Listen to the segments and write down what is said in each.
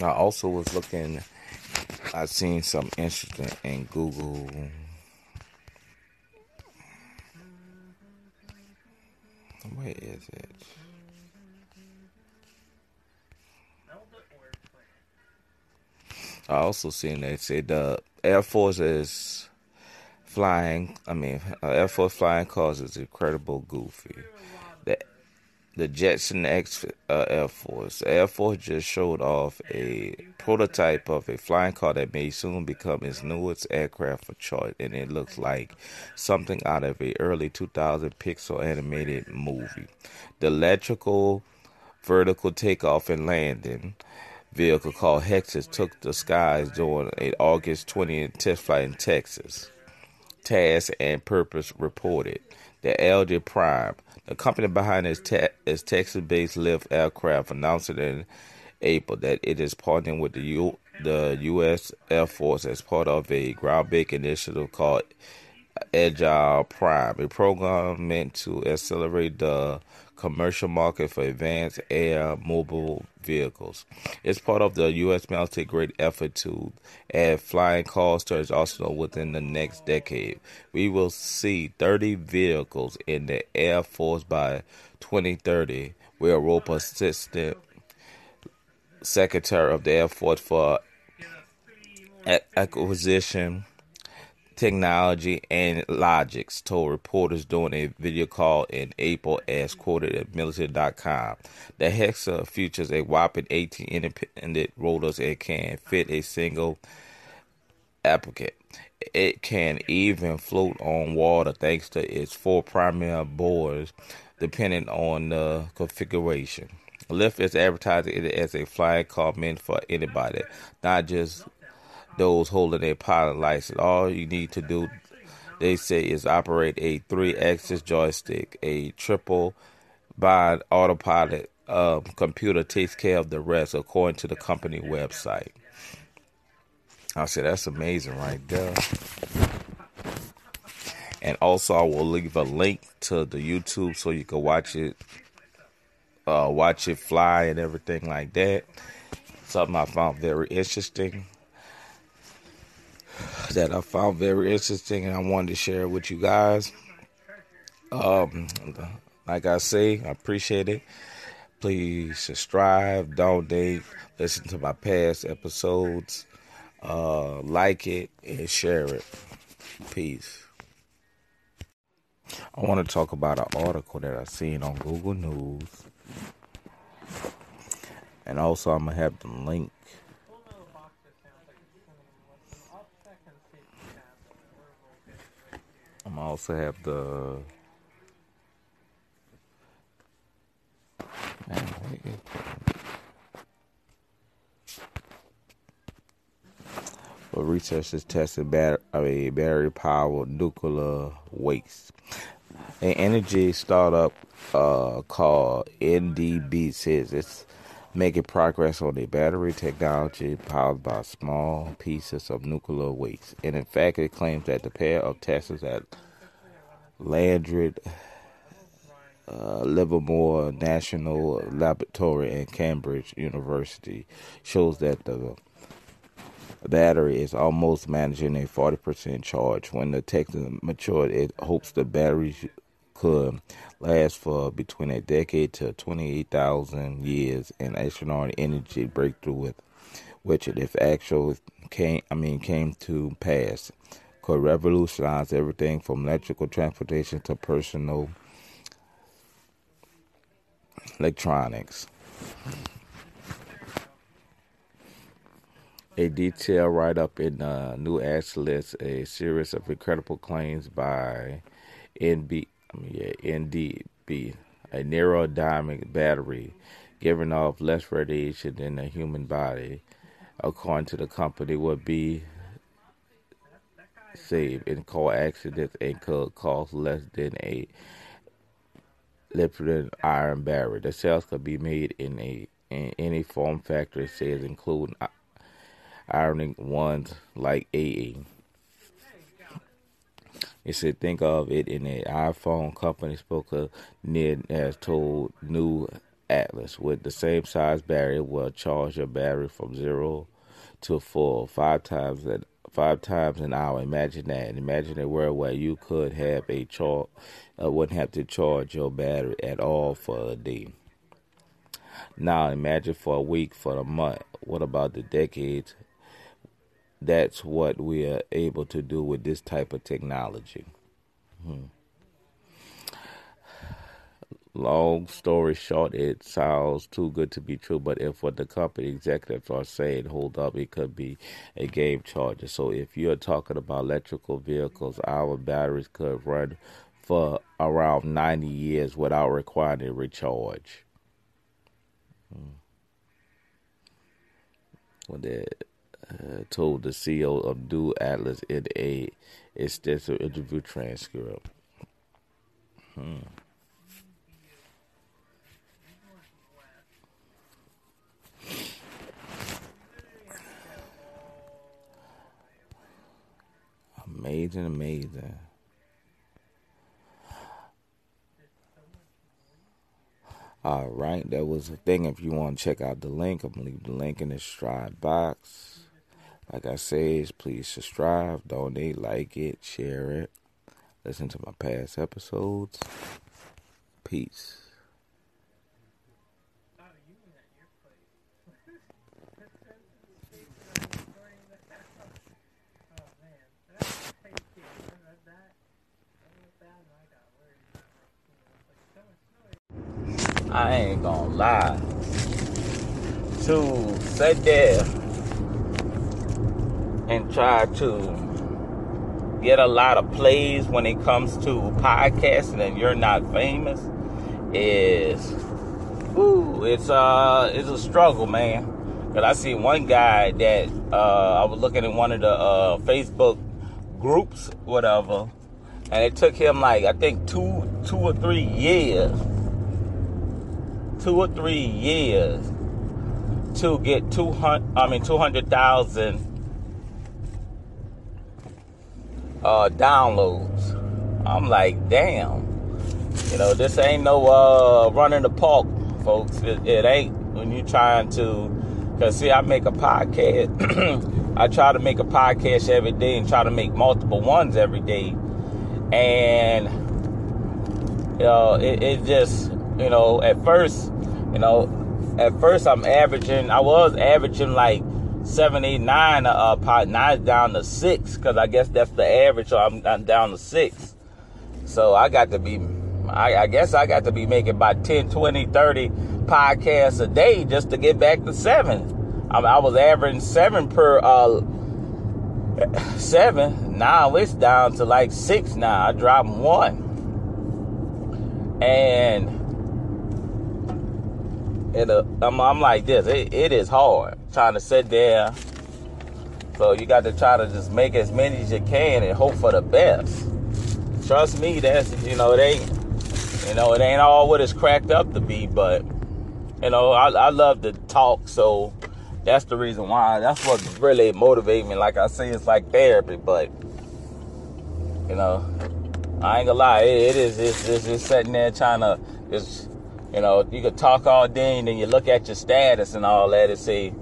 I also was looking. I've seen some interesting in Google. Where is it? I also seen they said the Air Force is flying. I mean, uh, Air Force flying cars is incredible goofy. The the Jetson X uh, Air Force. The Air Force just showed off a prototype of a flying car that may soon become its newest aircraft for choice, and it looks like something out of a early 2000 pixel animated movie. The electrical vertical takeoff and landing vehicle called Hexa took the skies during an August 20th test flight in Texas. Task and Purpose reported The LJ Prime, the company behind its, te- Texas-based Lift aircraft, announced in April that it is partnering with the U- the U.S. Air Force as part of a groundbreaking initiative called Agility Prime, a program meant to accelerate the commercial market for advanced air mobile vehicles. It's part of the U.S. military great effort to add flying cars to its arsenal within the next decade. We will see 30 vehicles in the Air Force by 2030, Will Roper, Assistant Secretary of the Air Force for Acquisition technology and logics told reporters during a video call in April as quoted at military.com. The Hexa features a whopping 18 independent rotors and can fit a single applicant. It can even float on water thanks to its four primary bores depending on the configuration. Lift is advertising it as a flying car meant for anybody, not just those holding a pilot license. All you need to do, they say, is operate a three-axis joystick. A triple bind autopilot um, computer takes care of the rest, according to the company website. I said that's amazing right there. And also, I will leave a link to the YouTube so you can watch it, uh, watch it fly and everything like that. Something I found very interesting that I found very interesting and I wanted to share with you guys. Um, like I say, I appreciate it. Please subscribe, donate, listen to my past episodes, uh, like it, and share it. Peace. I want to talk about an article that I seen on Google News. And also, I'm going to have the link I'm also have the man, well, researchers tested battery, I mean, battery powered nuclear waste. An energy startup uh, called NDB says it's making progress on a battery technology powered by small pieces of nuclear waste. And in fact, it claims that the pair of tests at Landry uh, Livermore National Laboratory and Cambridge University shows that the battery is almost managing a 40% charge. When the tech matured, it hopes the battery could last for between a decade to 28,000 years and astronomical energy breakthrough with which if actual came I mean came to pass could revolutionize everything from electrical transportation to personal electronics. A detailed write up in the New Atlas, a series of incredible claims by NB, Yeah, NDB, a nano diamond battery giving off less radiation than a human body, according to the company, would be saved in car accidents and could cost less than a lithium iron battery. The cells could be made in a in any form factor, it says, including ironing ones like AA. It said, think of it in an iPhone company spokesman has told New Atlas with the same size battery will charge your battery from zero to full five times that five times an hour. Imagine that. Imagine a world where you could have a charge, uh, wouldn't have to charge your battery at all for a day. Now imagine for a week, for a month. What about the decades? That's what we are able to do with this type of technology. Hmm. Long story short, it sounds too good to be true, but if what the company executives are saying hold up, it could be a game changer. So if you're talking about electrical vehicles, our batteries could run for around 90 years without requiring a recharge. Hmm. They uh, told the CEO of Do Atlas in a extensive interview transcript. Hmm. Amazing, amazing. All right, that was the thing. If you want to check out the link, I'm gonna leave the link in the Stride box. Like I said, please subscribe, donate, like it, share it, listen to my past episodes. Peace. I ain't gonna lie. To sit there and try to get a lot of plays when it comes to podcasting and you're not famous is ooh, it's uh it's a struggle, man. Cause I see one guy that uh, I was looking at one of the uh, Facebook groups, whatever, and it took him like I think two two or three years two or three years to get 200 I mean 200,000 uh, downloads. I'm like, damn. You know, this ain't no uh, running the park, folks. It, it ain't when you're trying to cuz see I make a podcast. I try to make a podcast every day and try to make multiple ones every day. And you know, it, it just, you know, at first you know, at first I'm averaging, I was averaging like seven, eight, nine uh, pot. It's down to six because I guess that's the average. So I'm, I'm, down to six. So I got to be, I, I, guess I got to be making about 10, 20, 30 podcasts a day just to get back to seven. I, I was averaging seven per, uh, seven. Now it's down to like six now. I dropped one. And and uh, I'm, I'm like this. It, it is hard trying to sit there. So you got to try to just make as many as you can and hope for the best. Trust me, that's you know it ain't you know it ain't all what it's cracked up to be, but you know I, I love to talk, so that's the reason why. That's what really motivates me. Like I say, it's like therapy, but you know I ain't gonna lie, it, it is it's, it's just sitting there trying to just you know, you could talk all day and then you look at your status and all that and see,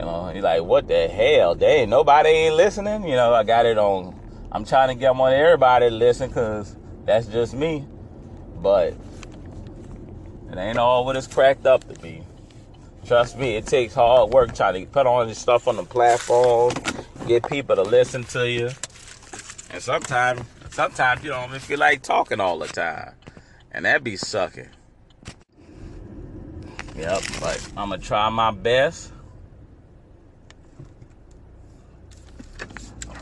you know, you're like, what the hell? Dang, nobody ain't listening. You know, I got it on. I'm trying to get on everybody to listen because that's just me. But it ain't all what it's cracked up to be. Trust me, it takes hard work trying to put all this stuff on the platform, get people to listen to you. And sometimes, sometimes you don't even feel like talking all the time. And that be sucking. Yep, but I'm gonna try my best.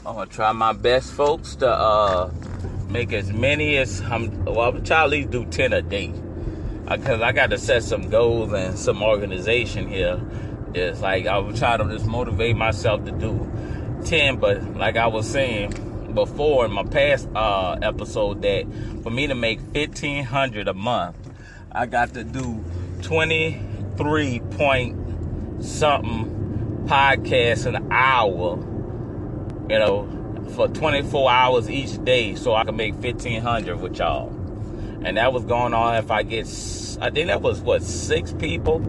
I'm gonna try my best, folks, to uh, make as many as I'm. Well, I'm try at least do ten a day, because I got to set some goals and some organization here. It's like I will try to just motivate myself to do ten, but like I was saying before in my past uh, episode, that for me to make fifteen hundred a month, I got to do 23 point something podcasts an hour, you know, for 24 hours each day so I can make 1500 with y'all. and that was going on. If I get, I think that was what six people.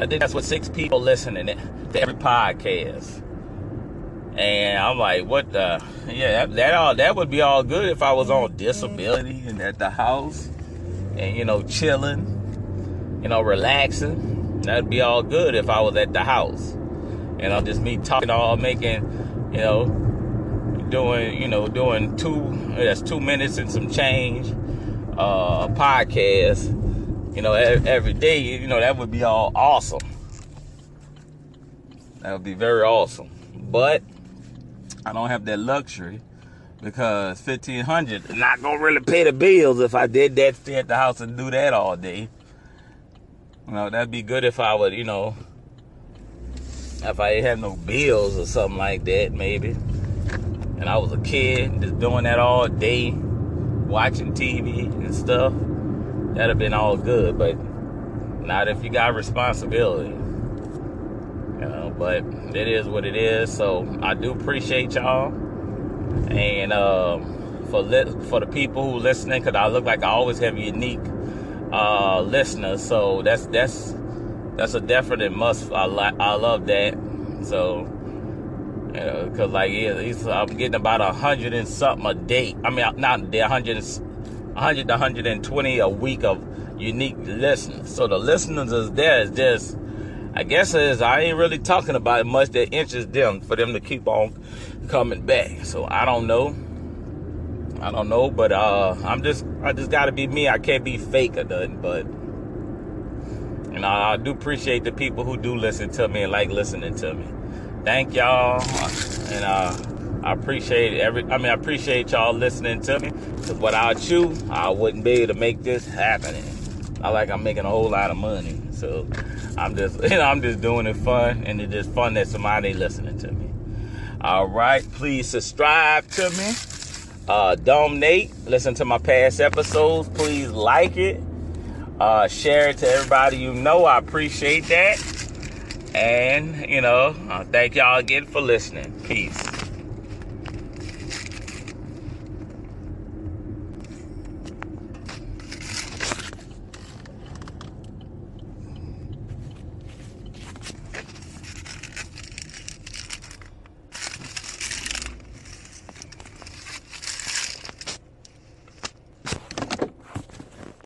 I think that's what six people listening to every podcast. And I'm like, what the? Yeah, that, that all that would be all good if I was on mm-hmm. disability and at the house, and you know, chilling, you know, relaxing. That'd be all good if I was at the house. and You know, just me talking all making, you know, doing, you know, doing two. That's two minutes and some change. Uh, podcast. You know, every, day. You know, that would be all awesome. That would be very awesome. But I don't have that luxury because fifteen hundred not gonna really pay the bills if I did that, stay at the house and do that all day. You know, that'd be good if I would, you know, if I had no bills or something like that, maybe. And I was a kid, just doing that all day, watching TV and stuff. That'd have been all good, but not if you got responsibility you know, but it is what it is. So I do appreciate y'all, and um, for li- for the people who listening, because I look like I always have unique uh, listeners. So that's that's that's a definite must. I like I love that. So. You know, cause like yeah, I'm getting about a hundred and something a day. I mean, not the hundred, hundred to 120 a week of unique listeners. So the listeners is there is just I guess is I ain't really talking about it much that interests them for them to keep on coming back. So I don't know. I don't know, but uh, I'm just I just gotta be me. I can't be fake or nothing, but you know, I do appreciate the people who do listen to me and like listening to me. Thank y'all, and uh, I appreciate every. I mean, I appreciate y'all listening to me because without you, I wouldn't be able to make this happen. I like I'm making a whole lot of money, so I'm just, you know, I'm just doing it fun, and it's just fun that somebody listening to me. All right, please subscribe to me. Uh, donate. Listen to my past episodes. Please like it. Uh, share it to everybody you know. I appreciate that. And you know, uh, thank y'all again for listening. Peace.